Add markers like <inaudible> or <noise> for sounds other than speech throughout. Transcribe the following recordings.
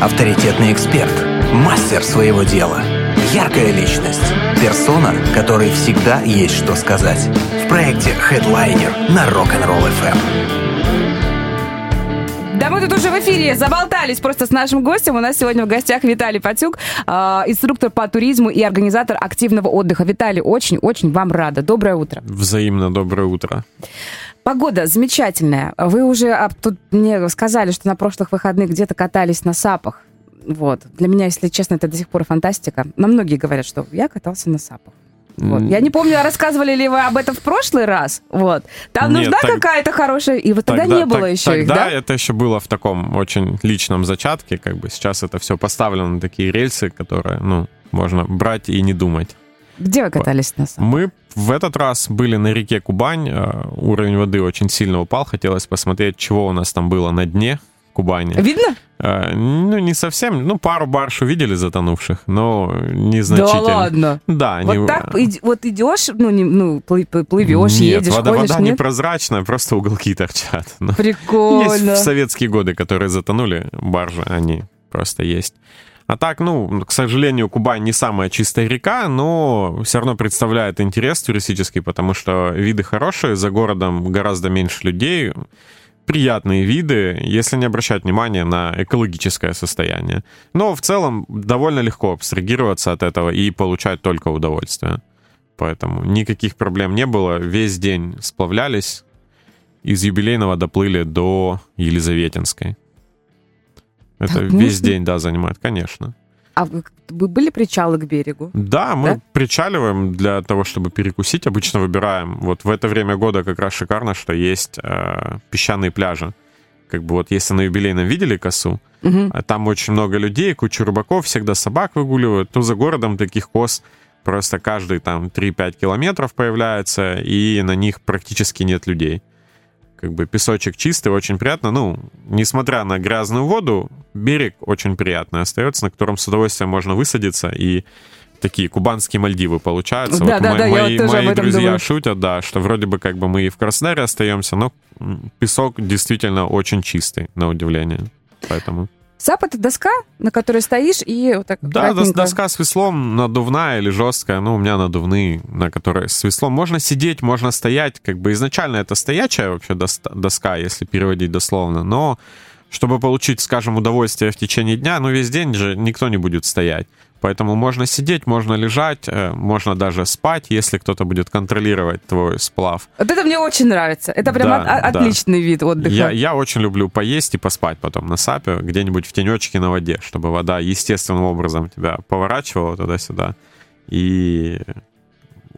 авторитетный эксперт, мастер своего дела, яркая личность, персона, которой всегда есть что сказать. В проекте Headliner на Rock'n'Roll FM. Да мы тут уже в эфире заболтались просто с нашим гостем. У нас сегодня в гостях Виталий Патюк, э, инструктор по туризму и организатор активного отдыха. Виталий, очень-очень вам рада. Доброе утро. Взаимно доброе утро. Погода замечательная. Вы уже а, тут мне сказали, что на прошлых выходных где-то катались на сапах. Вот. Для меня, если честно, это до сих пор фантастика. Но многие говорят, что я катался на сапах. Вот. Я не помню, рассказывали ли вы об этом в прошлый раз. Вот. Там Нет, нужна так... какая-то хорошая... И вот тогда, тогда не было так, еще тогда их, да? это еще было в таком очень личном зачатке. Как бы сейчас это все поставлено на такие рельсы, которые, ну, можно брать и не думать. Где вы катались на самом Мы в этот раз были на реке Кубань. Э, уровень воды очень сильно упал. Хотелось посмотреть, чего у нас там было на дне Кубани. Видно? Э, ну, не совсем. Ну, пару барж увидели затонувших, но незначительно. Да ладно? Да. Вот не... так вот идешь, ну, не, ну плывешь, нет, едешь, вода, ходишь, вода нет? непрозрачная, просто уголки торчат. Но Прикольно. Есть в советские годы, которые затонули баржи, они просто есть. А так, ну, к сожалению, Кубань не самая чистая река, но все равно представляет интерес туристический, потому что виды хорошие, за городом гораздо меньше людей, приятные виды, если не обращать внимания на экологическое состояние. Но в целом довольно легко абстрагироваться от этого и получать только удовольствие. Поэтому никаких проблем не было. Весь день сплавлялись. Из юбилейного доплыли до Елизаветинской. Это так, весь день, да, занимает, конечно. А вы, вы были причалы к берегу? Да, мы да? причаливаем для того, чтобы перекусить. Обычно выбираем. Вот в это время года как раз шикарно, что есть э, песчаные пляжи. Как бы вот если на юбилейном видели косу, угу. там очень много людей, куча рыбаков, всегда собак выгуливают, то за городом таких кос просто каждый там 3-5 километров появляется, и на них практически нет людей как бы песочек чистый, очень приятно. Ну, несмотря на грязную воду, берег очень приятный остается, на котором с удовольствием можно высадиться и такие кубанские Мальдивы получаются. Да, вот да, мо- да, мои, я вот мои друзья думаю. шутят, да, что вроде бы как бы мы и в Краснодаре остаемся, но песок действительно очень чистый, на удивление. Поэтому... Сап — это доска, на которой стоишь и вот так Да, доска с веслом надувная или жесткая. Ну, у меня надувные, на которой с веслом. Можно сидеть, можно стоять. Как бы изначально это стоячая вообще доска, если переводить дословно. Но чтобы получить, скажем, удовольствие в течение дня, ну, весь день же никто не будет стоять. Поэтому можно сидеть, можно лежать, э, можно даже спать, если кто-то будет контролировать твой сплав. Вот это мне очень нравится. Это прям да, от, да. отличный вид отдыха. Я, я очень люблю поесть и поспать потом на сапе, где-нибудь в тенечке на воде, чтобы вода естественным образом тебя поворачивала туда-сюда. И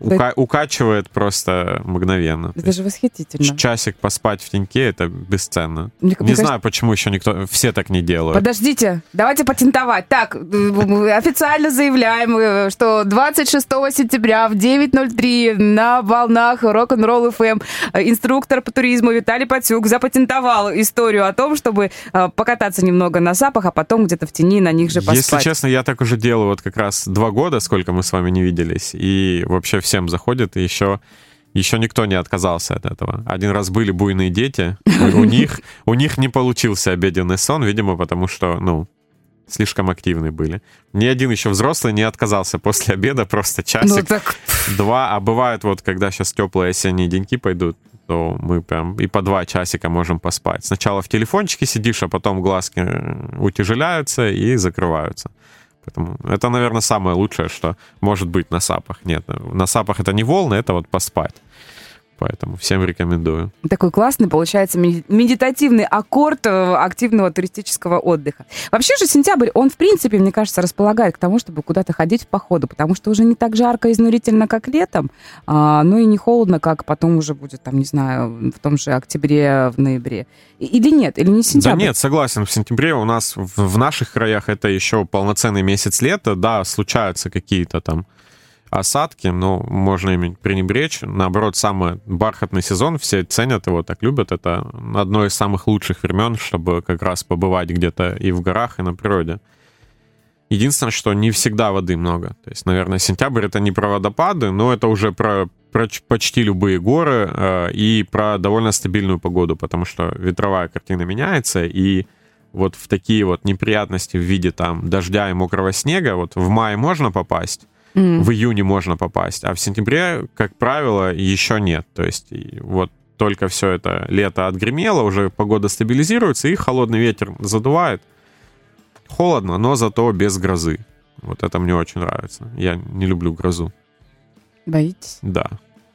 Ука- укачивает просто мгновенно. Это же восхитительно. Часик поспать в теньке это бесценно. Мне, не мне знаю, кажется... почему еще никто, все так не делают. Подождите, давайте патентовать. Так, мы официально заявляем, э, что 26 сентября в 9.03 на волнах Rock'n'Roll FM инструктор по туризму Виталий Патюк запатентовал историю о том, чтобы э, покататься немного на сапах, а потом где-то в тени на них же поспать. Если честно, я так уже делаю вот как раз два года, сколько мы с вами не виделись, и вообще все всем заходит, и еще еще никто не отказался от этого. Один раз были буйные дети, у них, у них не получился обеденный сон, видимо, потому что, ну, слишком активны были. Ни один еще взрослый не отказался после обеда, просто часик, ну, так... два. А бывает вот, когда сейчас теплые осенние деньки пойдут, то мы прям и по два часика можем поспать. Сначала в телефончике сидишь, а потом глазки э, утяжеляются и закрываются. Поэтому это, наверное, самое лучшее, что может быть на сапах. Нет, на сапах это не волны, это вот поспать. Поэтому всем рекомендую. Такой классный, получается, медитативный аккорд э, активного туристического отдыха. Вообще же сентябрь, он, в принципе, мне кажется, располагает к тому, чтобы куда-то ходить в походу, потому что уже не так жарко и изнурительно, как летом, а, но и не холодно, как потом уже будет, там, не знаю, в том же октябре, в ноябре. Или нет? Или не сентябрь? Да нет, согласен. В сентябре у нас в, в наших краях это еще полноценный месяц лета. Да, случаются какие-то там осадки, но можно ими пренебречь. Наоборот, самый бархатный сезон, все ценят его, так любят. Это одно из самых лучших времен, чтобы как раз побывать где-то и в горах, и на природе. Единственное, что не всегда воды много. То есть, наверное, сентябрь это не про водопады, но это уже про, про почти любые горы э, и про довольно стабильную погоду, потому что ветровая картина меняется, и вот в такие вот неприятности в виде там дождя и мокрого снега, вот в мае можно попасть, mm. в июне можно попасть, а в сентябре, как правило, еще нет. То есть вот только все это лето отгремело, уже погода стабилизируется, и холодный ветер задувает. Холодно, но зато без грозы. Вот это мне очень нравится. Я не люблю грозу. Боитесь? Да.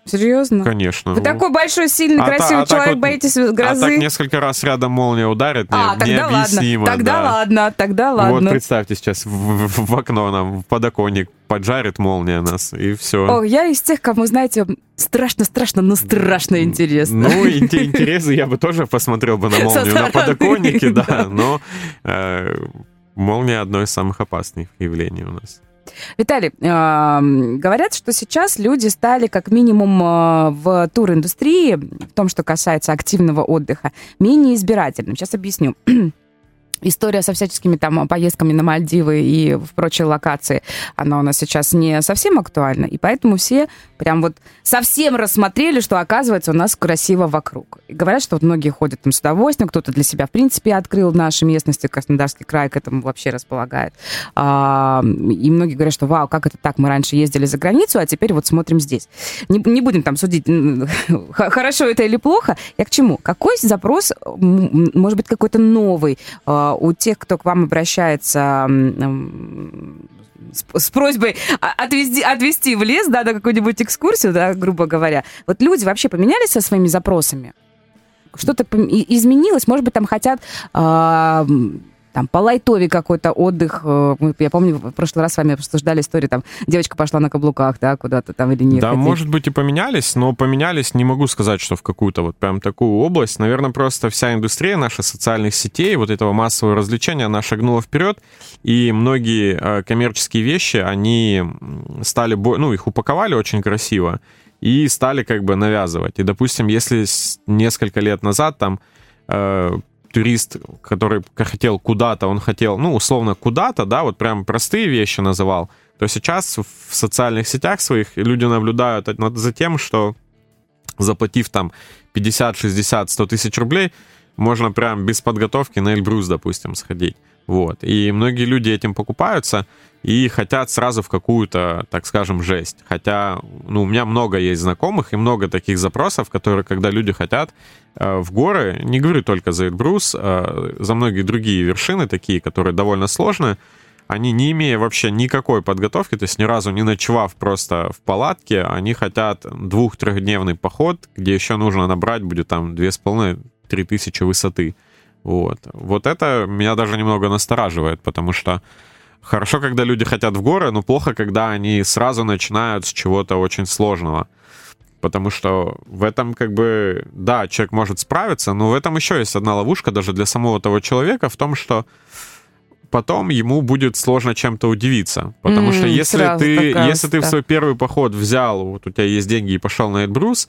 Серьезно? Конечно. Вы такой большой, сильный, а красивый та, человек, а вот, боитесь грозы? А так несколько раз рядом молния ударит, а, не, тогда необъяснимо. Ладно. Тогда да. ладно, тогда ладно. Вот представьте сейчас в, в, в окно нам, в подоконник поджарит молния нас, и все. О, я из тех, кому, знаете, страшно-страшно, но страшно интересно. Ну, интересы я бы тоже посмотрел бы на <laughs> молнию на подоконнике, <laughs> да, но э, молния одно из самых опасных явлений у нас. Виталий, говорят, что сейчас люди стали как минимум э, в туриндустрии, в том, что касается активного отдыха, менее избирательным. Сейчас объясню <clears throat> история со всяческими там поездками на Мальдивы и в прочие локации, она у нас сейчас не совсем актуальна, и поэтому все прям вот совсем рассмотрели, что оказывается у нас красиво вокруг. И говорят, что вот многие ходят там с удовольствием, кто-то для себя в принципе открыл в нашей местности, Краснодарский край к этому вообще располагает. А, и многие говорят, что вау, как это так, мы раньше ездили за границу, а теперь вот смотрим здесь. Не, не будем там судить, хорошо это или плохо. Я к чему? Какой запрос, может быть, какой-то новый, а, у тех, кто к вам обращается с, просьбой отвезти, отвезти в лес, да, на какую-нибудь экскурсию, да, грубо говоря. Вот люди вообще поменялись со своими запросами? Что-то изменилось? Может быть, там хотят э, там по лайтове какой-то отдых. Э, я помню, в прошлый раз с вами обсуждали историю, там девочка пошла на каблуках, да, куда-то там или нет. Да, хотите. может быть и поменялись, но поменялись, не могу сказать, что в какую-то вот прям такую область. Наверное, просто вся индустрия наших социальных сетей, вот этого массового развлечения, она шагнула вперед, и многие э, коммерческие вещи, они стали, ну, их упаковали очень красиво, и стали как бы навязывать. И, допустим, если несколько лет назад там э, турист, который хотел куда-то, он хотел, ну, условно, куда-то, да, вот прям простые вещи называл, то сейчас в социальных сетях своих люди наблюдают за тем, что заплатив там 50, 60, 100 тысяч рублей, можно прям без подготовки на Эльбрус, допустим, сходить. Вот. И многие люди этим покупаются и хотят сразу в какую-то, так скажем, жесть. Хотя, ну, у меня много есть знакомых и много таких запросов, которые, когда люди хотят э, в горы, не говорю только за Эльбрус, а за многие другие вершины, такие, которые довольно сложные, они, не имея вообще никакой подготовки, то есть ни разу не ночевав просто в палатке, они хотят двух-трехдневный поход, где еще нужно набрать будет там две с половиной, три тысячи высоты. Вот. Вот это меня даже немного настораживает, потому что хорошо, когда люди хотят в горы, но плохо, когда они сразу начинают с чего-то очень сложного. Потому что в этом как бы, да, человек может справиться, но в этом еще есть одна ловушка даже для самого того человека в том, что потом ему будет сложно чем-то удивиться. Потому mm, что если ты, если ты в свой первый поход взял, вот у тебя есть деньги и пошел на Эльбрус,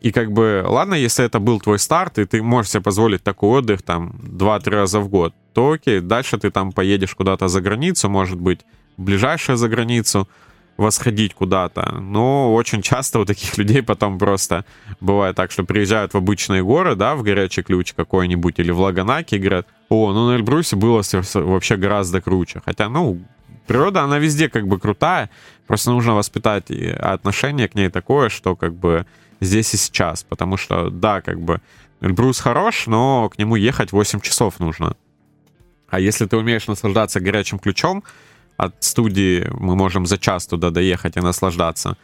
и как бы, ладно, если это был твой старт, и ты можешь себе позволить такой отдых там 2-3 раза в год, то окей, дальше ты там поедешь куда-то за границу, может быть, ближайшую за границу, восходить куда-то. Но очень часто у таких людей потом просто бывает так, что приезжают в обычные горы, да, в горячий ключ какой-нибудь или в Лаганаке и говорят, о, ну на Эльбрусе было вообще гораздо круче. Хотя, ну, природа, она везде как бы крутая, просто нужно воспитать отношение к ней такое, что как бы здесь и сейчас, потому что, да, как бы Эльбрус хорош, но к нему ехать 8 часов нужно. А если ты умеешь наслаждаться горячим ключом, от студии мы можем за час туда доехать и наслаждаться,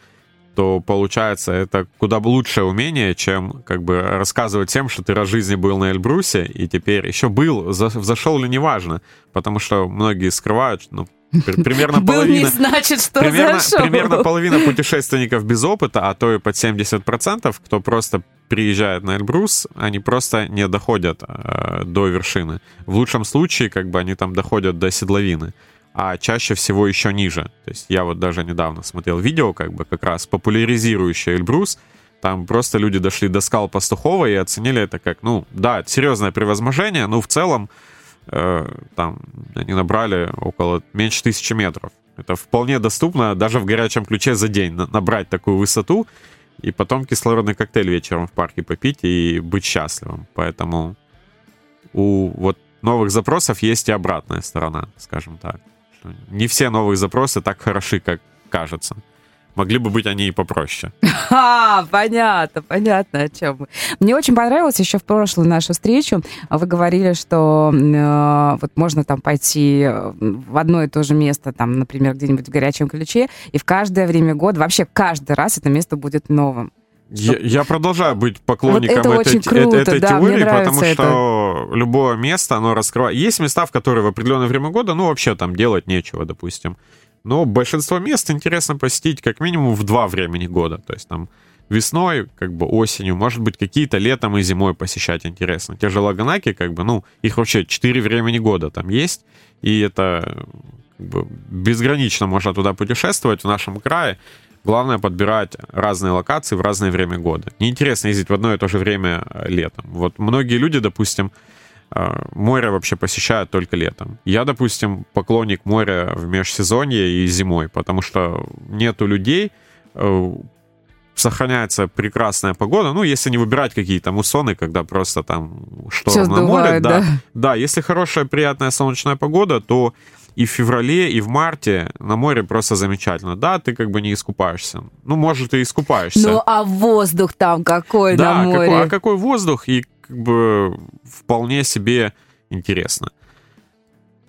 то получается это куда лучшее умение, чем как бы рассказывать всем, что ты раз в жизни был на Эльбрусе, и теперь еще был, зашел ли неважно, потому что многие скрывают, ну, Примерно половина, значит, что примерно, примерно половина путешественников без опыта, а то и под 70%, кто просто приезжает на Эльбрус, они просто не доходят э, до вершины. В лучшем случае, как бы они там доходят до седловины, а чаще всего еще ниже. То есть я вот даже недавно смотрел видео, как бы как раз популяризирующее Эльбрус, там просто люди дошли до скал Пастухова и оценили это как, ну, да, серьезное превозможение, но в целом там они набрали около меньше тысячи метров. Это вполне доступно даже в горячем ключе за день набрать такую высоту и потом кислородный коктейль вечером в парке попить и быть счастливым. Поэтому у вот новых запросов есть и обратная сторона, скажем так. Не все новые запросы так хороши, как кажется. Могли бы быть они и попроще. <laughs> А, понятно, понятно, о чем мы. Мне очень понравилось еще в прошлую нашу встречу. Вы говорили, что э, вот можно там пойти э, в одно и то же место, там, например, где-нибудь в горячем ключе, и в каждое время года, вообще каждый раз это место будет новым. Я, я продолжаю быть поклонником вот это этой, круто, этой да, теории, потому что это. любое место, оно раскрывает. Есть места, в которые в определенное время года, ну, вообще там делать нечего, допустим. Но большинство мест интересно посетить как минимум в два времени года. То есть там весной, как бы осенью, может быть, какие-то летом и зимой посещать интересно. Те же Лаганаки, как бы, ну, их вообще четыре времени года там есть, и это как бы, безгранично можно туда путешествовать в нашем крае. Главное подбирать разные локации в разное время года. Неинтересно ездить в одно и то же время летом. Вот многие люди, допустим, море вообще посещают только летом. Я, допустим, поклонник моря в межсезонье и зимой, потому что нету людей, э, сохраняется прекрасная погода. Ну, если не выбирать какие-то муссоны, когда просто там шторм на море. Да. да. Да, если хорошая, приятная солнечная погода, то и в феврале, и в марте на море просто замечательно. Да, ты как бы не искупаешься. Ну, может, и искупаешься. Ну, а воздух там какой да, на море? Какой, а какой воздух? И как бы вполне себе интересно.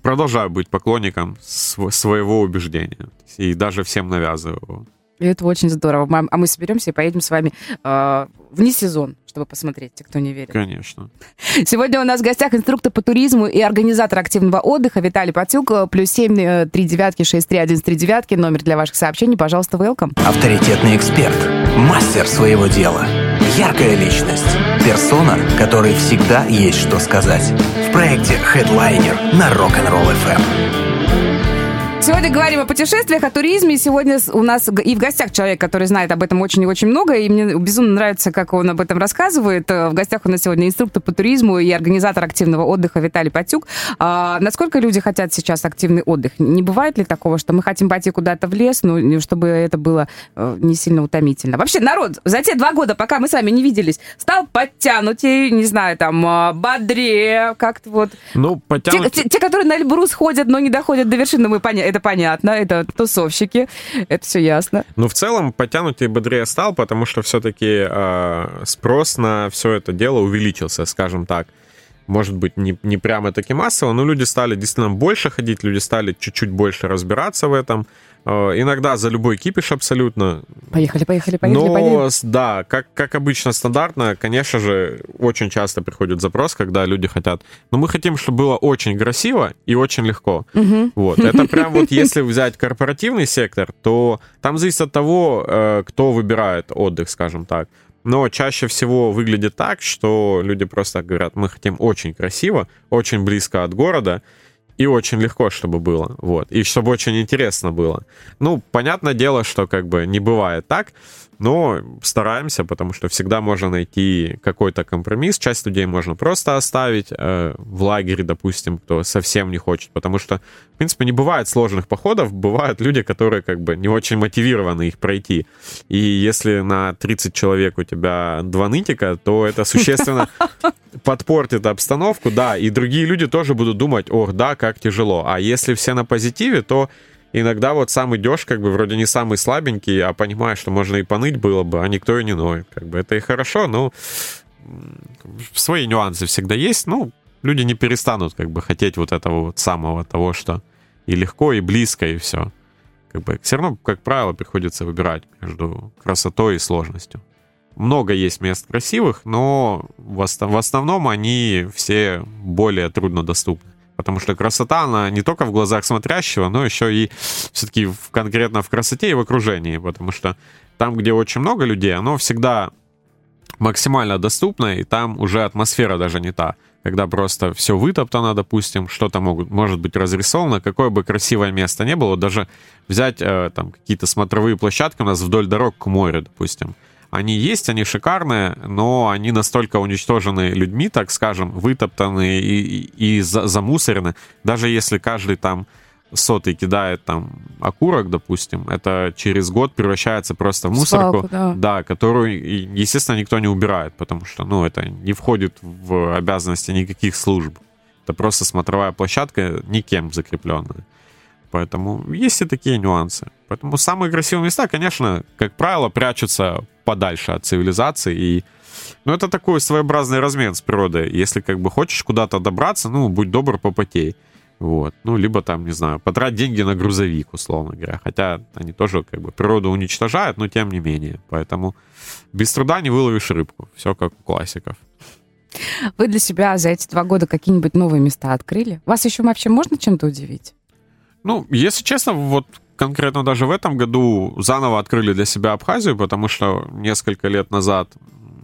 Продолжаю быть поклонником своего убеждения. И даже всем навязываю его. И это очень здорово. А мы соберемся и поедем с вами э, вне сезон, чтобы посмотреть, те, кто не верит. Конечно. Сегодня у нас в гостях инструктор по туризму и организатор активного отдыха Виталий Патюк. Плюс семь э, три девятки шесть три один три девятки. Номер для ваших сообщений. Пожалуйста, welcome. Авторитетный эксперт. Мастер своего дела. Яркая личность. Персона, которой всегда есть что сказать. В проекте Headliner на Rock'n'Roll FM. Сегодня говорим о путешествиях, о туризме. Сегодня у нас и в гостях человек, который знает об этом очень и очень много. И мне безумно нравится, как он об этом рассказывает. Э, в гостях у нас сегодня инструктор по туризму и организатор активного отдыха Виталий Патюк. А, насколько люди хотят сейчас активный отдых? Не бывает ли такого, что мы хотим пойти куда-то в лес, ну, чтобы это было э, не сильно утомительно? Вообще, народ, за те два года, пока мы с вами не виделись, стал подтянутее, не знаю, там, а, бодрее, как-то вот. Ну, подтянут... те, те, те, которые на Эльбрус ходят, но не доходят до вершины, мы поняли это понятно, это тусовщики, это все ясно. Ну, в целом, подтянутый бодрее стал, потому что все-таки э, спрос на все это дело увеличился, скажем так. Может быть, не, не прямо таки массово, но люди стали действительно больше ходить, люди стали чуть-чуть больше разбираться в этом. Э, иногда за любой кипиш абсолютно. Поехали, поехали, поехали. Но, поехали. да, как, как обычно стандартно, конечно же, очень часто приходит запрос, когда люди хотят, но мы хотим, чтобы было очень красиво и очень легко. Угу. Вот, это прям вот если взять корпоративный сектор, то там зависит от того, э, кто выбирает отдых, скажем так. Но чаще всего выглядит так, что люди просто говорят, мы хотим очень красиво, очень близко от города, и очень легко, чтобы было, вот, и чтобы очень интересно было. Ну, понятное дело, что как бы не бывает так, но стараемся, потому что всегда можно найти какой-то компромисс. Часть людей можно просто оставить э, в лагере, допустим, кто совсем не хочет, потому что, в принципе, не бывает сложных походов, бывают люди, которые как бы не очень мотивированы их пройти. И если на 30 человек у тебя два нытика, то это существенно <laughs> подпортит обстановку, да, и другие люди тоже будут думать, ох, да, как тяжело. А если все на позитиве, то иногда вот сам идешь, как бы вроде не самый слабенький, а понимаешь, что можно и поныть было бы, а никто и не ноет. Как бы это и хорошо, но свои нюансы всегда есть. Ну, люди не перестанут как бы хотеть вот этого вот самого того, что и легко, и близко, и все. Как бы все равно, как правило, приходится выбирать между красотой и сложностью. Много есть мест красивых, но в основном они все более труднодоступны. Потому что красота, она не только в глазах смотрящего, но еще и все-таки в, конкретно в красоте и в окружении. Потому что там, где очень много людей, оно всегда максимально доступно, и там уже атмосфера даже не та. Когда просто все вытоптано, допустим, что-то могут, может быть разрисовано, какое бы красивое место не было, даже взять э, там какие-то смотровые площадки у нас вдоль дорог к морю, допустим они есть, они шикарные, но они настолько уничтожены людьми, так скажем, вытоптаны и, и, и замусорены. Даже если каждый там сотый кидает там окурок, допустим, это через год превращается просто в мусорку, Свалку, да. да, которую, естественно, никто не убирает, потому что, ну, это не входит в обязанности никаких служб. Это просто смотровая площадка, никем закрепленная. Поэтому есть и такие нюансы. Поэтому самые красивые места, конечно, как правило, прячутся подальше от цивилизации. И, ну, это такой своеобразный размен с природой. Если как бы хочешь куда-то добраться, ну, будь добр, попотей. Вот. Ну, либо там, не знаю, потрать деньги на грузовик, условно говоря. Хотя они тоже как бы природу уничтожают, но тем не менее. Поэтому без труда не выловишь рыбку. Все как у классиков. Вы для себя за эти два года какие-нибудь новые места открыли? Вас еще вообще можно чем-то удивить? Ну, если честно, вот конкретно даже в этом году заново открыли для себя Абхазию, потому что несколько лет назад,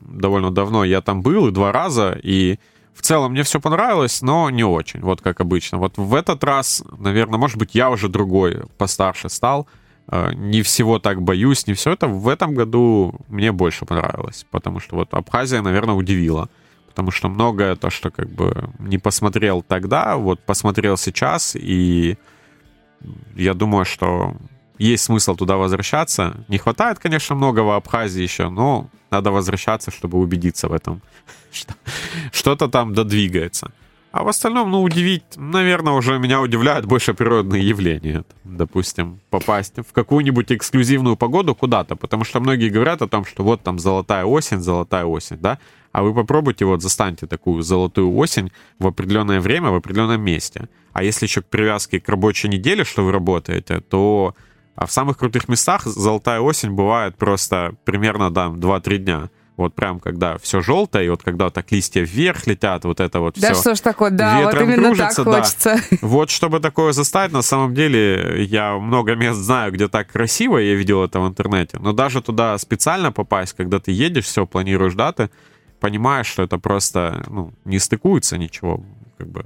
довольно давно, я там был и два раза, и в целом мне все понравилось, но не очень, вот как обычно. Вот в этот раз, наверное, может быть, я уже другой, постарше стал, э, не всего так боюсь, не все это. В этом году мне больше понравилось, потому что вот Абхазия, наверное, удивила. Потому что многое то, что как бы не посмотрел тогда, вот посмотрел сейчас, и я думаю, что есть смысл туда возвращаться. Не хватает, конечно, многого Абхазии еще, но надо возвращаться, чтобы убедиться в этом, <laughs> что что-то там додвигается. А в остальном, ну, удивить, наверное, уже меня удивляют больше природные явления. Допустим, попасть в какую-нибудь эксклюзивную погоду куда-то, потому что многие говорят о том, что вот там золотая осень, золотая осень, да? А вы попробуйте, вот застаньте такую золотую осень в определенное время, в определенном месте. А если еще к привязке к рабочей неделе, что вы работаете, то а в самых крутых местах золотая осень бывает просто примерно, да, 2-3 дня. Вот прям когда все желтое, и вот когда так листья вверх летят, вот это вот да все. Да что ж такое, да, вот именно кружится, так хочется. Да. <laughs> Вот чтобы такое заставить, на самом деле, я много мест знаю, где так красиво, я видел это в интернете, но даже туда специально попасть, когда ты едешь, все, планируешь даты, понимаешь, что это просто ну, не стыкуется ничего. Как бы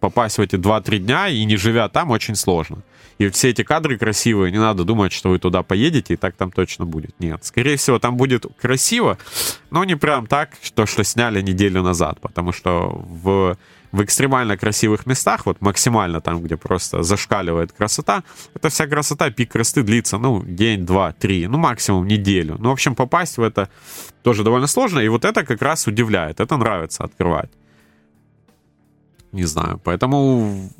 попасть в эти 2-3 дня и не живя там очень сложно. И все эти кадры красивые, не надо думать, что вы туда поедете, и так там точно будет. Нет, скорее всего, там будет красиво, но не прям так, что, что сняли неделю назад, потому что в, в экстремально красивых местах, вот максимально там, где просто зашкаливает красота, эта вся красота, пик красоты длится, ну, день, два, три, ну, максимум неделю. Ну, в общем, попасть в это тоже довольно сложно, и вот это как раз удивляет, это нравится открывать. Не знаю, поэтому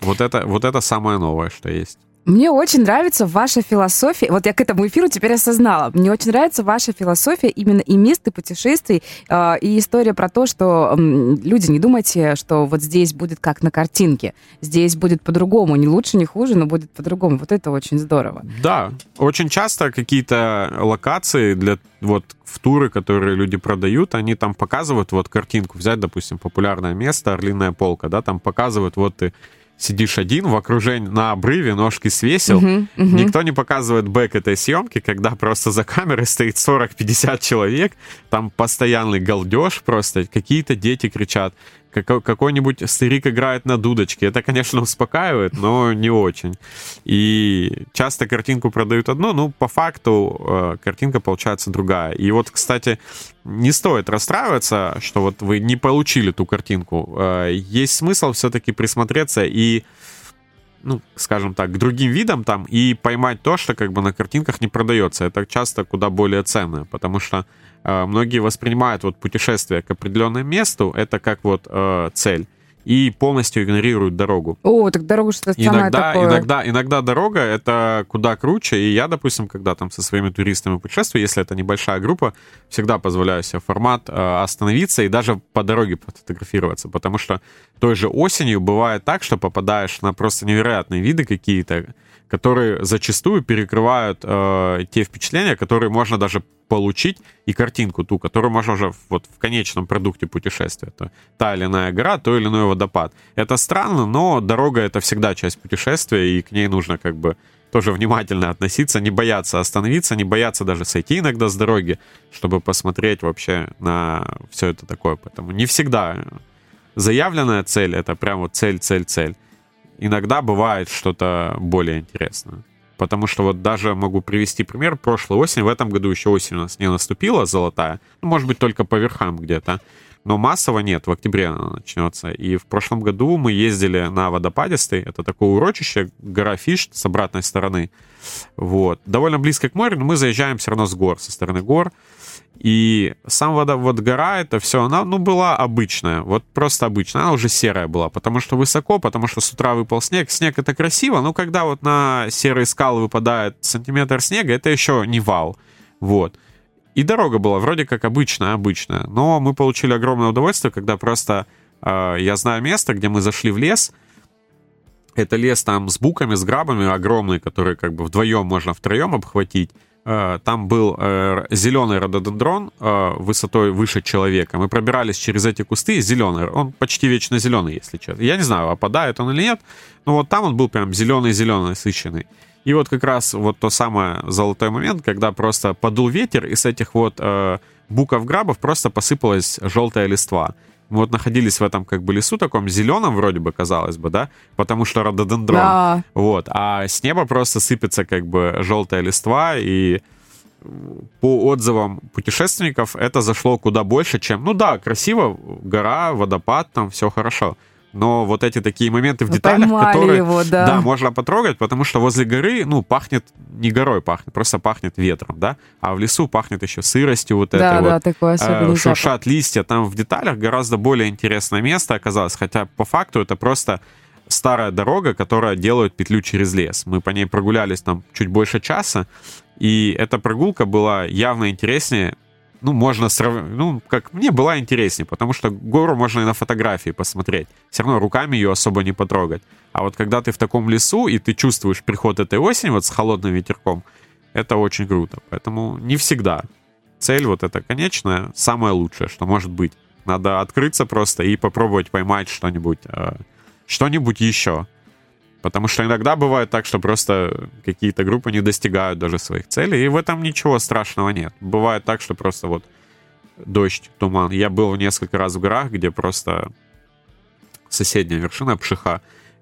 вот это, вот это самое новое, что есть. Мне очень нравится ваша философия. Вот я к этому эфиру теперь осознала. Мне очень нравится ваша философия именно и мест, и путешествий, э, и история про то, что люди, не думайте, что вот здесь будет как на картинке. Здесь будет по-другому. Не лучше, не хуже, но будет по-другому. Вот это очень здорово. Да. Очень часто какие-то локации для вот в туры, которые люди продают, они там показывают вот картинку. Взять, допустим, популярное место, Орлиная полка, да, там показывают вот ты сидишь один в окружении на обрыве, ножки свесил. Uh-huh, uh-huh. Никто не показывает бэк этой съемки, когда просто за камерой стоит 40-50 человек, там постоянный галдеж просто, какие-то дети кричат какой-нибудь старик играет на дудочке. Это, конечно, успокаивает, но не очень. И часто картинку продают одну, ну, по факту э, картинка получается другая. И вот, кстати, не стоит расстраиваться, что вот вы не получили ту картинку. Э, есть смысл все-таки присмотреться и ну, скажем так, к другим видам там и поймать то, что как бы на картинках не продается. Это часто куда более ценно, потому что э, многие воспринимают вот путешествие к определенному месту это как вот э, цель и полностью игнорируют дорогу. О, так дорога что-то иногда, такое. Иногда, иногда дорога — это куда круче, и я, допустим, когда там со своими туристами путешествую, если это небольшая группа, всегда позволяю себе формат э, остановиться и даже по дороге фотографироваться, потому что той же осенью бывает так, что попадаешь на просто невероятные виды какие-то, которые зачастую перекрывают э, те впечатления, которые можно даже получить, и картинку ту, которую можно уже вот в конечном продукте путешествия. Это та или иная гора, то или иной водопад. Это странно, но дорога — это всегда часть путешествия, и к ней нужно как бы тоже внимательно относиться, не бояться остановиться, не бояться даже сойти иногда с дороги, чтобы посмотреть вообще на все это такое. Поэтому не всегда заявленная цель — это прям вот цель, цель, цель иногда бывает что-то более интересное. Потому что вот даже могу привести пример. Прошлой осень, в этом году еще осень у нас не наступила золотая. Ну, может быть, только по верхам где-то. но массово нет, в октябре она начнется. И в прошлом году мы ездили на водопадистый, это такое урочище, гора Фиш с обратной стороны. Вот. Довольно близко к морю, но мы заезжаем все равно с гор, со стороны гор. И сам вода, вот гора, это все, она, ну, была обычная, вот просто обычная, она уже серая была, потому что высоко, потому что с утра выпал снег. Снег это красиво, но когда вот на серые скалы выпадает сантиметр снега, это еще не вау. Вот. И дорога была вроде как обычная, обычная. Но мы получили огромное удовольствие, когда просто э, я знаю место, где мы зашли в лес. Это лес там с буками, с грабами огромный, который как бы вдвоем можно втроем обхватить. Э, там был э, зеленый рододендрон э, высотой выше человека. Мы пробирались через эти кусты, зеленый, он почти вечно зеленый, если честно. Я не знаю, опадает он или нет, но вот там он был прям зеленый-зеленый, насыщенный. И вот как раз вот то самое золотой момент, когда просто подул ветер, и с этих вот э, буков-грабов просто посыпалась желтая листва. Мы вот находились в этом как бы лесу таком зеленом вроде бы, казалось бы, да, потому что рододендрон. Да. Вот, а с неба просто сыпется как бы желтая листва, и по отзывам путешественников это зашло куда больше, чем... Ну да, красиво, гора, водопад, там все хорошо но вот эти такие моменты в Вы деталях, поймали которые его, да. можно потрогать, потому что возле горы, ну, пахнет не горой пахнет, просто пахнет ветром, да, а в лесу пахнет еще сыростью вот Да, этой да, вот. особенный э, запах. шуршат листья, там в деталях гораздо более интересное место оказалось, хотя по факту это просто старая дорога, которая делает петлю через лес. Мы по ней прогулялись там чуть больше часа, и эта прогулка была явно интереснее ну, можно сравнить, ну, как мне была интереснее, потому что гору можно и на фотографии посмотреть. Все равно руками ее особо не потрогать. А вот когда ты в таком лесу, и ты чувствуешь приход этой осени вот с холодным ветерком, это очень круто. Поэтому не всегда. Цель вот эта конечная, самое лучшее, что может быть. Надо открыться просто и попробовать поймать что-нибудь, э, что-нибудь еще. Потому что иногда бывает так, что просто какие-то группы не достигают даже своих целей, и в этом ничего страшного нет. Бывает так, что просто вот дождь, туман. Я был несколько раз в горах, где просто соседняя вершина Пшиха,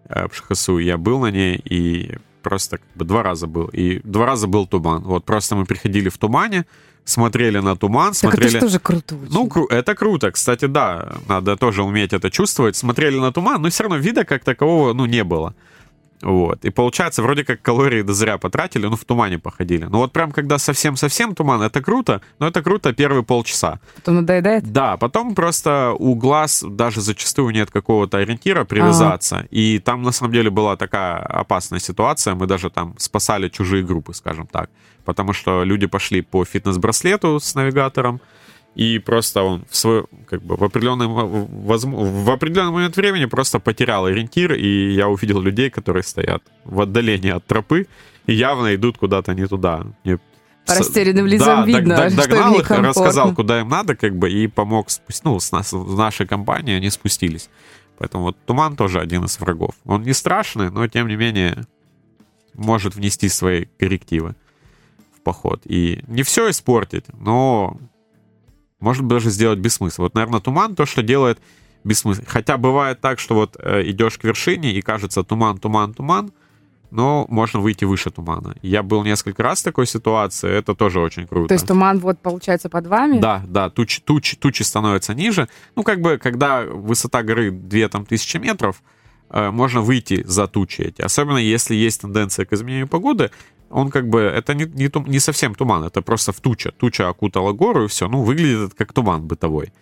э, Пшихасу, я был на ней, и просто как бы два раза был. И два раза был туман. Вот просто мы приходили в тумане, смотрели на туман, Так смотрели... это же тоже круто очень. Ну, кру- это круто, кстати, да, надо тоже уметь это чувствовать. Смотрели на туман, но все равно вида как такового, ну, не было. Вот. И получается, вроде как калории до зря потратили, ну, в тумане походили. Ну, вот прям когда совсем-совсем туман, это круто, но это круто первые полчаса. Потом надоедает. Да, потом просто у глаз даже зачастую нет какого-то ориентира привязаться. И там, на самом деле, была такая опасная ситуация. Мы даже там спасали чужие группы, скажем так. Потому что люди пошли по фитнес-браслету с навигатором, и просто он в свой, как бы в определенный, в определенный момент времени просто потерял ориентир, и я увидел людей, которые стоят в отдалении от тропы и явно идут куда-то не туда. Мне По растерянным лицам да, дог- видно, дог- что им догнал их, рассказал, куда им надо, как бы, и помог спустить, ну, с, нас, с нашей компании они спустились. Поэтому вот туман тоже один из врагов. Он не страшный, но тем не менее может внести свои коррективы в поход. И не все испортить, но может даже сделать бессмысленно. Вот, наверное, туман то, что делает бессмысленно. Хотя бывает так, что вот э, идешь к вершине и кажется туман, туман, туман, но можно выйти выше тумана. Я был несколько раз в такой ситуации, это тоже очень круто. То есть туман вот получается под вами? Да, да, тучи, тучи, тучи становятся ниже. Ну, как бы, когда высота горы 2 там, тысячи метров, можно выйти за тучи эти. Особенно если есть тенденция к изменению погоды, он как бы, это не, не, тум- не совсем туман, это просто в туча. Туча окутала гору, и все. Ну, выглядит как туман бытовой.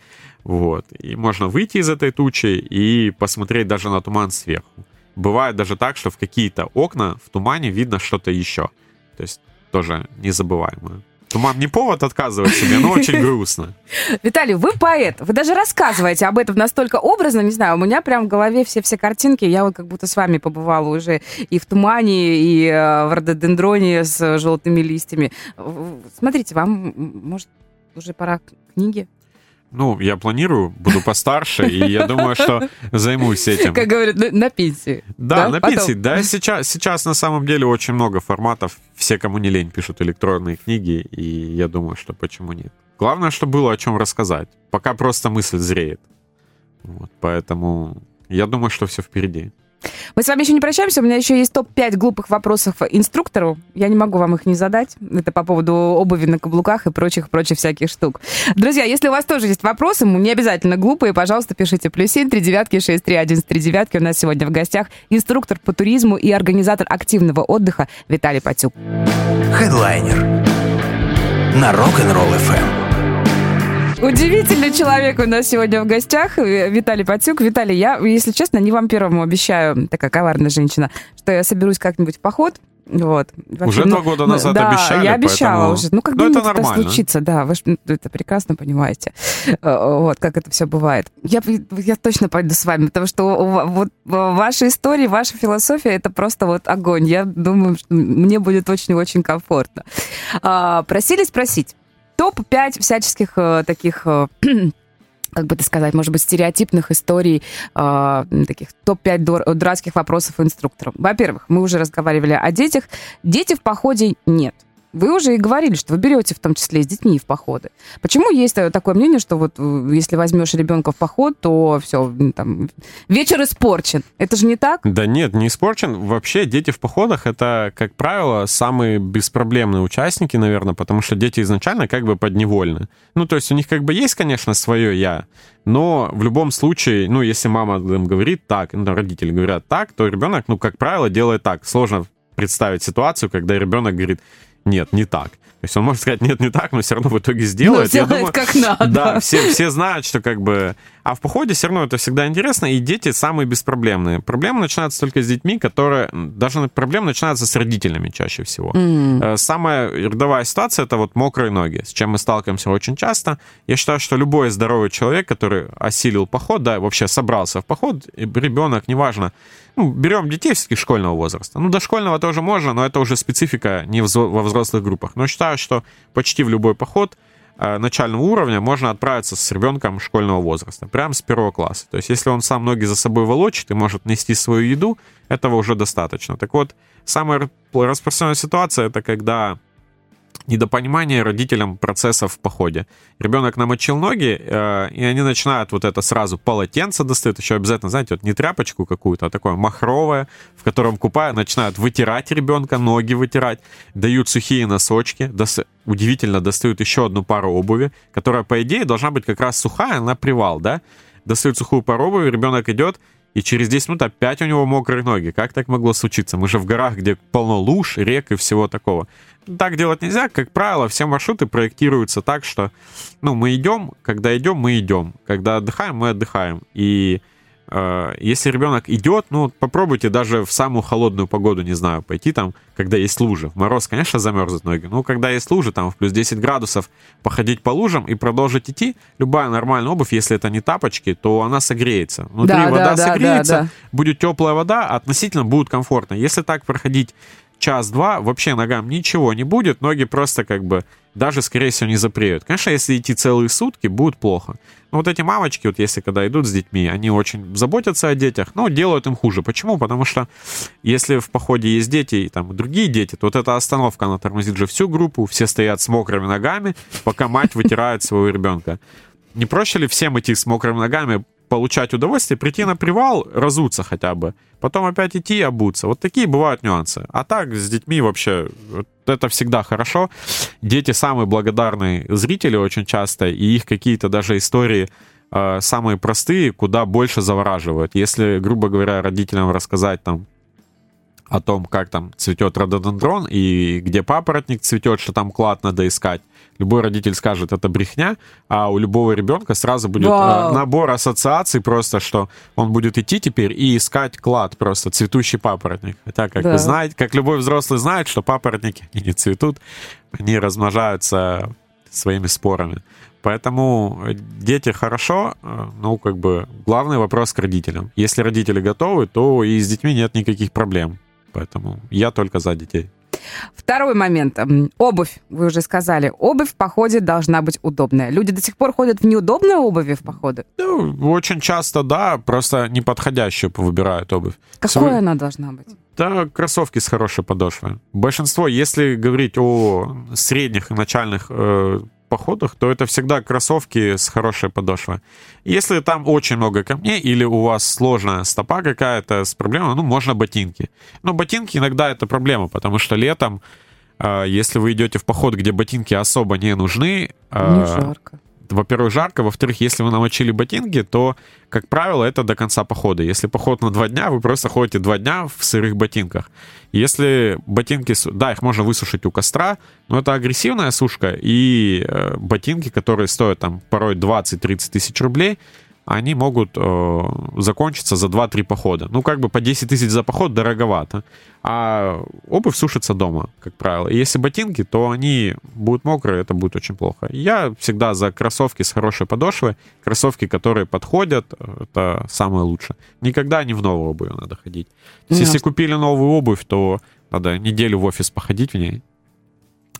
Вот. И можно выйти из этой тучи и посмотреть даже на туман сверху. Бывает даже так, что в какие-то окна в тумане видно что-то еще. То есть тоже незабываемое. Туман не повод отказывать себе, но очень грустно. <laughs> Виталий, вы поэт. Вы даже рассказываете об этом настолько образно, не знаю, у меня прям в голове все-все картинки. Я вот как будто с вами побывала уже и в тумане, и э, в рододендроне с желтыми листьями. Смотрите, вам, может, уже пора к книге? Ну, я планирую, буду постарше, и я думаю, что займусь этим. Как говорят, на, на пенсии. Да, на пенсии. Да, сейчас, сейчас на самом деле очень много форматов. Все, кому не лень, пишут электронные книги, и я думаю, что почему нет. Главное, чтобы было о чем рассказать. Пока просто мысль зреет. Вот, поэтому я думаю, что все впереди. Мы с вами еще не прощаемся. У меня еще есть топ-5 глупых вопросов инструктору. Я не могу вам их не задать. Это по поводу обуви на каблуках и прочих-прочих всяких штук. Друзья, если у вас тоже есть вопросы, не обязательно глупые, пожалуйста, пишите. Плюс семь, три девятки, шесть, три, один, три девятки. У нас сегодня в гостях инструктор по туризму и организатор активного отдыха Виталий Патюк. Хедлайнер на Rock'n'Roll FM. Удивительный человек у нас сегодня в гостях, э, Виталий Патюк. Виталий, я, если честно, не вам первому обещаю, такая коварная женщина, что я соберусь как-нибудь в поход, вот. Вообще, уже ну, два года назад да, обещали, я обещала поэтому... уже. Ну, когда-нибудь это, это случится, да, вы это прекрасно понимаете. Э, вот, как это все бывает. Я, я точно пойду с вами, потому что вот ваша история, ваша философия, это просто вот огонь. Я думаю, что мне будет очень-очень комфортно. А, просили спросить, топ-5 всяческих э, таких э, <clears throat> как бы это сказать, может быть, стереотипных историй, э, таких топ-5 дурацких вопросов инструкторам. Во-первых, мы уже разговаривали о детях. Дети в походе нет. Вы уже и говорили, что вы берете в том числе и с детьми в походы. Почему есть э, такое мнение, что вот э, если возьмешь ребенка в поход, то все, там, вечер испорчен? Это же не так? Да нет, не испорчен. Вообще дети в походах это, как правило, самые беспроблемные участники, наверное, потому что дети изначально как бы подневольны. Ну, то есть у них как бы есть, конечно, свое я, но в любом случае, ну, если мама им говорит так, ну, родители говорят так, то ребенок, ну, как правило, делает так. Сложно представить ситуацию, когда ребенок говорит, нет, не так. То есть он может сказать, нет, не так, но все равно в итоге сделает. Но сделает думаю, как надо. Да, все, все знают, что как бы... А в походе все равно это всегда интересно, и дети самые беспроблемные. Проблемы начинаются только с детьми, которые... Даже проблемы начинаются с родителями чаще всего. Mm. Самая рядовая ситуация — это вот мокрые ноги, с чем мы сталкиваемся очень часто. Я считаю, что любой здоровый человек, который осилил поход, да, вообще собрался в поход, ребенок, неважно, ну, берем детей все-таки школьного возраста. Ну, до школьного тоже можно, но это уже специфика не во взрослых группах. Но считаю, что почти в любой поход начального уровня можно отправиться с ребенком школьного возраста, прямо с первого класса. То есть, если он сам ноги за собой волочит и может нести свою еду, этого уже достаточно. Так вот, самая распространенная ситуация это когда недопонимание родителям процесса в походе. Ребенок намочил ноги, э, и они начинают вот это сразу полотенце достают, еще обязательно, знаете, вот не тряпочку какую-то, а такое махровое, в котором купая, начинают вытирать ребенка, ноги вытирать, дают сухие носочки, дос... удивительно достают еще одну пару обуви, которая, по идее, должна быть как раз сухая на привал, да? Достают сухую пару обуви, ребенок идет, и через 10 минут опять у него мокрые ноги. Как так могло случиться? Мы же в горах, где полно луж, рек и всего такого. Так делать нельзя. Как правило, все маршруты проектируются так, что ну, мы идем, когда идем, мы идем. Когда отдыхаем, мы отдыхаем. И если ребенок идет, ну, попробуйте даже в самую холодную погоду, не знаю, пойти там, когда есть лужи. В мороз, конечно, замерзнут ноги. Но когда есть лужи, там в плюс 10 градусов, походить по лужам и продолжить идти, любая нормальная обувь, если это не тапочки, то она согреется. Внутри да, вода да, согреется, да, да. будет теплая вода, относительно будет комфортно. Если так проходить час-два, вообще ногам ничего не будет, ноги просто как бы даже, скорее всего, не запреют. Конечно, если идти целые сутки, будет плохо. Но вот эти мамочки, вот если когда идут с детьми, они очень заботятся о детях, но делают им хуже. Почему? Потому что если в походе есть дети и там другие дети, то вот эта остановка, она тормозит же всю группу, все стоят с мокрыми ногами, пока мать вытирает своего ребенка. Не проще ли всем идти с мокрыми ногами, получать удовольствие, прийти на привал, разуться хотя бы, потом опять идти и обуться. Вот такие бывают нюансы. А так с детьми вообще это всегда хорошо. Дети самые благодарные зрители очень часто, и их какие-то даже истории э, самые простые, куда больше завораживают. Если, грубо говоря, родителям рассказать там о том, как там цветет рододендрон и где папоротник цветет, что там клад надо искать, любой родитель скажет, это брехня, а у любого ребенка сразу будет Вау. Э, набор ассоциаций просто, что он будет идти теперь и искать клад просто, цветущий папоротник. Хотя, как да. вы знаете, как любой взрослый знает, что папоротники <laughs> не цветут, они размножаются своими спорами. Поэтому дети хорошо, э, ну, как бы, главный вопрос к родителям. Если родители готовы, то и с детьми нет никаких проблем. Поэтому я только за детей. Второй момент. Обувь, вы уже сказали. Обувь в походе должна быть удобная. Люди до сих пор ходят в неудобной обуви в походы? Ну, очень часто, да, просто неподходящую выбирают обувь. Какой Свой... она должна быть? Да, кроссовки с хорошей подошвой. Большинство, если говорить о средних и начальных э, походах, то это всегда кроссовки с хорошей подошвой. Если там очень много камней или у вас сложная стопа какая-то с проблемой, ну, можно ботинки. Но ботинки иногда это проблема, потому что летом, э, если вы идете в поход, где ботинки особо не нужны... Э, не жарко во-первых, жарко, во-вторых, если вы намочили ботинки, то, как правило, это до конца похода. Если поход на два дня, вы просто ходите два дня в сырых ботинках. Если ботинки, да, их можно высушить у костра, но это агрессивная сушка, и э, ботинки, которые стоят там порой 20-30 тысяч рублей, они могут э, закончиться за 2-3 похода. Ну, как бы по 10 тысяч за поход дороговато. А обувь сушится дома, как правило. И если ботинки, то они будут мокрые, это будет очень плохо. Я всегда за кроссовки с хорошей подошвой. Кроссовки, которые подходят, это самое лучшее. Никогда не в новую обувь надо ходить. Yes. Если купили новую обувь, то надо неделю в офис походить в ней,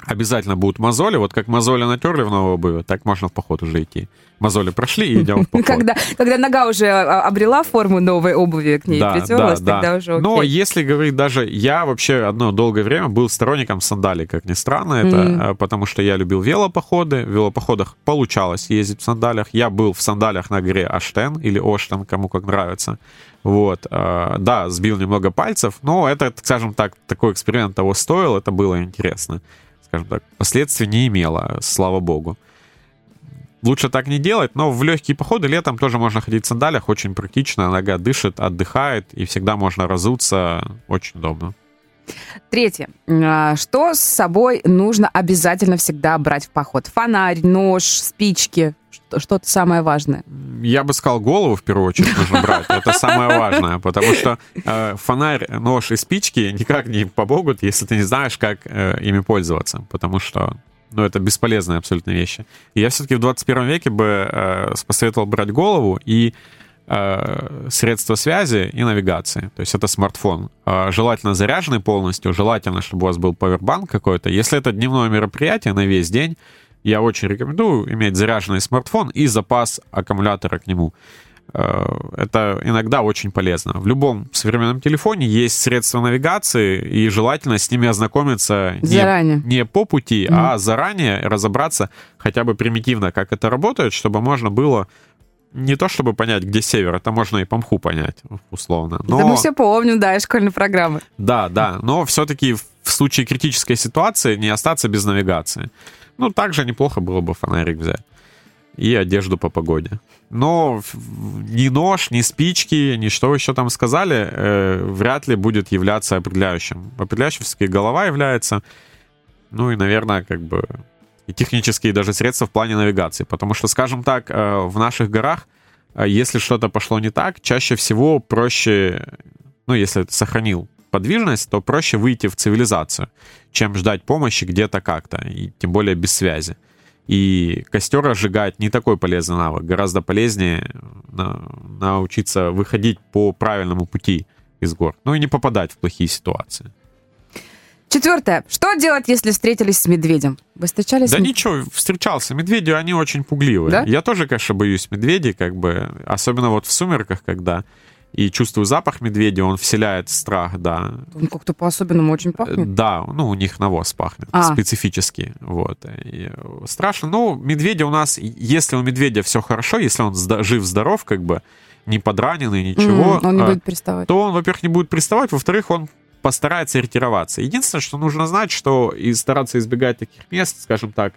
обязательно будут мозоли. Вот как мозоли натерли в новую обувь, так можно в поход уже идти. Мозоли прошли и идем в поход. Когда, когда нога уже а, обрела форму новой обуви, к ней да, притерлась, да, тогда да. уже окей. Но если говорить даже... Я вообще одно долгое время был сторонником сандалий, как ни странно это, mm. потому что я любил велопоходы. В велопоходах получалось ездить в сандалиях. Я был в сандалиях на горе Аштен или Оштен, кому как нравится. Вот, а, да, сбил немного пальцев, но это, скажем так, такой эксперимент того стоил, это было интересно скажем так, последствий не имела, слава богу. Лучше так не делать, но в легкие походы летом тоже можно ходить в сандалиях, очень практично, нога дышит, отдыхает, и всегда можно разуться, очень удобно. Третье. А, что с собой нужно обязательно всегда брать в поход? Фонарь, нож, спички, что-то самое важное? Я бы сказал, голову в первую очередь нужно брать. Это самое важное, потому что э, фонарь, нож и спички никак не помогут, если ты не знаешь, как э, ими пользоваться, потому что ну, это бесполезные абсолютно вещи. И я все-таки в 21 веке бы э, посоветовал брать голову и э, средства связи и навигации. То есть это смартфон. Э, желательно заряженный полностью, желательно, чтобы у вас был повербанк какой-то. Если это дневное мероприятие на весь день, я очень рекомендую иметь заряженный смартфон и запас аккумулятора к нему. Э, это иногда очень полезно. В любом современном телефоне есть средства навигации, и желательно с ними ознакомиться заранее. Не, не по пути, mm. а заранее разобраться хотя бы примитивно, как это работает, чтобы можно было не то чтобы понять, где север, это можно и по мху понять, условно. Но... Это мы все помним, да, из школьной программы. Да, да, но все-таки в случае критической ситуации не остаться без навигации. Ну, также неплохо было бы фонарик взять. И одежду по погоде. Но ни нож, ни спички, ни что еще там сказали, э, вряд ли будет являться определяющим. Определяющим все-таки голова является. Ну и, наверное, как бы и технические даже средства в плане навигации. Потому что, скажем так, э, в наших горах, э, если что-то пошло не так, чаще всего проще, ну, если ты сохранил подвижность, то проще выйти в цивилизацию, чем ждать помощи где-то как-то, и тем более без связи. И костер разжигать не такой полезный навык. Гораздо полезнее научиться выходить по правильному пути из гор. Ну и не попадать в плохие ситуации. Четвертое. Что делать, если встретились с медведем? Вы встречались? Да с... ничего, встречался. Медведи, они очень пугливые. Да? Я тоже, конечно, боюсь медведей, как бы, особенно вот в сумерках, когда и чувствую запах медведя, он вселяет страх, да. Он как-то по-особенному очень пахнет. Да, ну, у них навоз пахнет а. специфически, вот. И страшно. Ну, медведя у нас, если у медведя все хорошо, если он жив-здоров, как бы, не подраненный, ничего, mm, он не а, будет приставать. то он, во-первых, не будет приставать, во-вторых, он постарается ретироваться. Единственное, что нужно знать, что и стараться избегать таких мест, скажем так,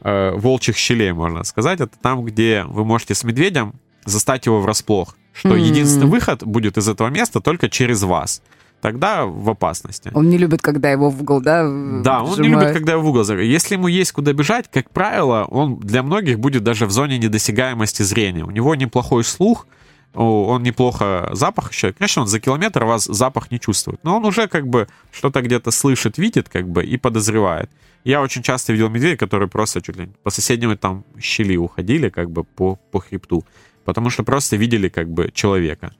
э, волчьих щелей, можно сказать, это там, где вы можете с медведем застать его врасплох. Что mm-hmm. единственный выход будет из этого места только через вас тогда в опасности. Он не любит, когда его в угол, да? Да, он не любит, когда его в угол. Если ему есть куда бежать, как правило, он для многих будет даже в зоне недосягаемости зрения. У него неплохой слух, он неплохо запах ощущает. Конечно, он за километр вас запах не чувствует, но он уже как бы что-то где-то слышит, видит как бы и подозревает. Я очень часто видел медведей, которые просто чуть ли по соседнему там щели уходили как бы по, по хребту, потому что просто видели как бы человека.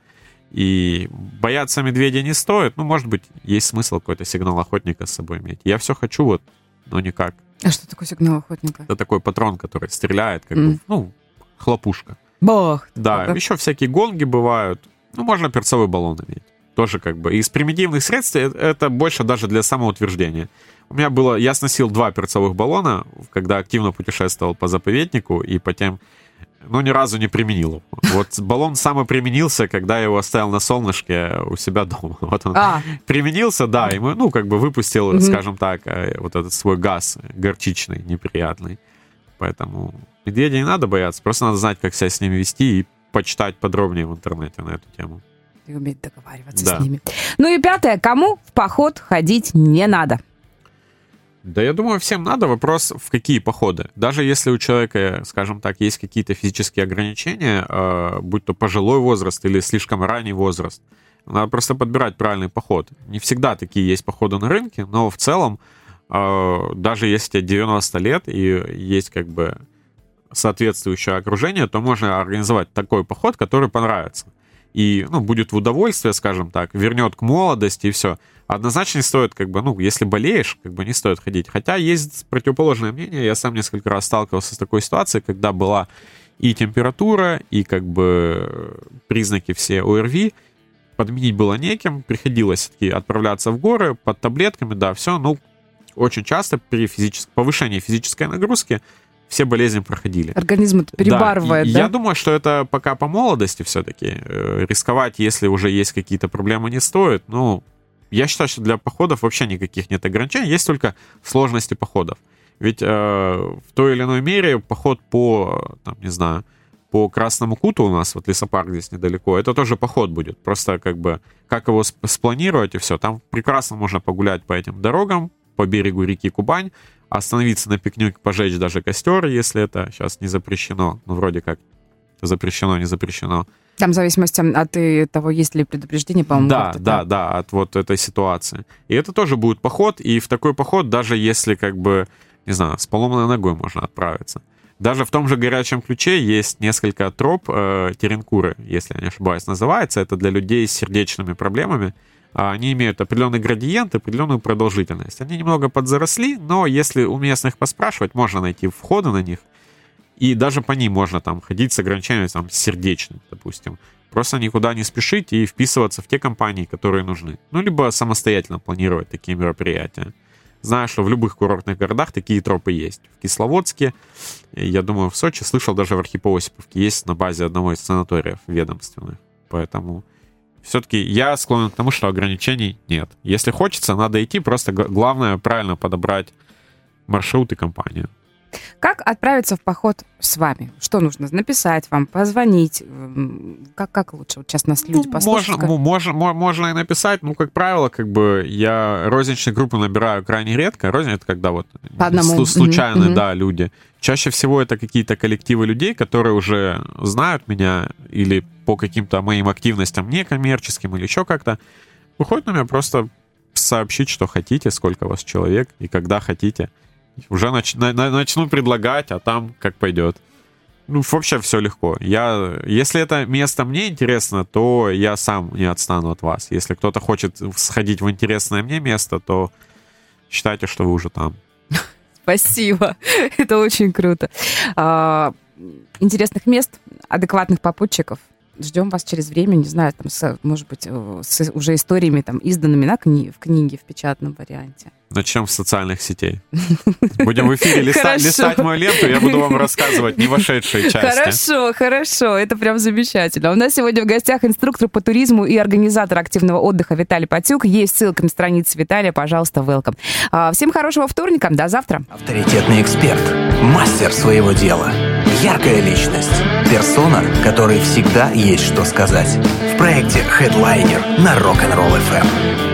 И бояться медведя не стоит. Ну, может быть, есть смысл какой-то сигнал охотника с собой иметь. Я все хочу вот, но никак. А что такое сигнал охотника? Это такой патрон, который стреляет, как mm. бы, ну, хлопушка. Бах! Да, еще всякие гонги бывают. Ну, можно перцовый баллон иметь. тоже как бы из примитивных средств э, это больше даже для самоутверждения. У меня было, я сносил два перцовых баллона, когда активно путешествовал по заповеднику и по тем, ну, ни разу не применил. Вот баллон самоприменился, когда я его оставил на солнышке у себя дома. <laughs> Вот он а. применился, да, и мы, ну, как бы выпустил, угу. скажем так, э, вот этот свой газ горчичный, неприятный. Поэтому медведя не надо бояться, просто надо знать, как себя с ними вести и почитать подробнее в интернете на эту тему. И уметь договариваться да. с ними. Ну и пятое, кому в поход ходить не надо? Да, я думаю, всем надо. Вопрос, в какие походы. Даже если у человека, скажем так, есть какие-то физические ограничения, э, будь то пожилой возраст или слишком ранний возраст, надо просто подбирать правильный поход. Не всегда такие есть походы на рынке, но в целом, э, даже если тебе 90 лет и есть как бы соответствующее окружение, то можно организовать такой поход, который понравится. И, ну, будет в удовольствие, скажем так, вернет к молодости и все. Однозначно не стоит, как бы, ну, если болеешь, как бы не стоит ходить. Хотя есть противоположное мнение. Я сам несколько раз сталкивался с такой ситуацией, когда была и температура, и как бы признаки все ОРВИ. Подменить было неким, приходилось все-таки отправляться в горы под таблетками, да, все. Ну, очень часто при физическом, повышении физической нагрузки все болезни проходили. Организм это перебарывает, да? да? Я думаю, что это пока по молодости все-таки. Э, рисковать, если уже есть какие-то проблемы, не стоит. Ну, я считаю, что для походов вообще никаких нет ограничений, есть только сложности походов. Ведь э, в той или иной мере поход по, там, не знаю, по Красному Куту у нас, вот лесопарк здесь недалеко, это тоже поход будет. Просто как бы, как его спланировать и все. Там прекрасно можно погулять по этим дорогам, по берегу реки Кубань, остановиться на пикник, пожечь даже костер, если это сейчас не запрещено. Ну, вроде как запрещено, не запрещено. Там в зависимости от того, есть ли предупреждение, по-моему. Да, да, да, от вот этой ситуации. И это тоже будет поход, и в такой поход, даже если как бы, не знаю, с поломанной ногой можно отправиться. Даже в том же горячем ключе есть несколько троп э, Теренкуры, если я не ошибаюсь, называется. Это для людей с сердечными проблемами. А, они имеют определенный градиент, определенную продолжительность. Они немного подзаросли, но если у местных поспрашивать, можно найти входы на них, и даже по ним можно там ходить с ограничениями там, сердечным, допустим. Просто никуда не спешить и вписываться в те компании, которые нужны. Ну, либо самостоятельно планировать такие мероприятия. Знаю, что в любых курортных городах такие тропы есть. В Кисловодске, я думаю, в Сочи, слышал даже в Архипоосиповке, есть на базе одного из санаториев ведомственных. Поэтому все-таки я склонен к тому, что ограничений нет. Если хочется, надо идти, просто главное правильно подобрать маршрут и компанию. Как отправиться в поход с вами? Что нужно? Написать вам, позвонить? Как, как лучше? Вот сейчас нас люди ну, послушают. Можно, можно, можно и написать. Ну, как правило, как бы я розничные группы набираю крайне редко. Рознь — это когда вот По одному. случайные, mm-hmm. да, люди. Чаще всего это какие-то коллективы людей, которые уже знают меня или по каким-то моим активностям некоммерческим или еще как-то. Выходит на меня просто сообщить, что хотите, сколько у вас человек и когда хотите. Уже нач, на, начну предлагать, а там как пойдет. Ну, вообще все легко. Я, если это место мне интересно, то я сам не отстану от вас. Если кто-то хочет сходить в интересное мне место, то считайте, что вы уже там. Спасибо. <laughs> Это очень круто. А, интересных мест, адекватных попутчиков – ждем вас через время, не знаю, там, с, может быть, э, с уже историями там изданными на кни в книге в печатном варианте. Начнем с социальных сетей. <laughs> Будем в эфире листать, листать мою ленту, я буду вам рассказывать не вошедшие части. Хорошо, хорошо, это прям замечательно. У нас сегодня в гостях инструктор по туризму и организатор активного отдыха Виталий Патюк. Есть ссылка на странице Виталия, пожалуйста, welcome. А, всем хорошего вторника, до завтра. Авторитетный эксперт, мастер своего дела, яркая личность, персона, которой всегда есть что сказать. В проекте Headliner на Rock'n'Roll FM.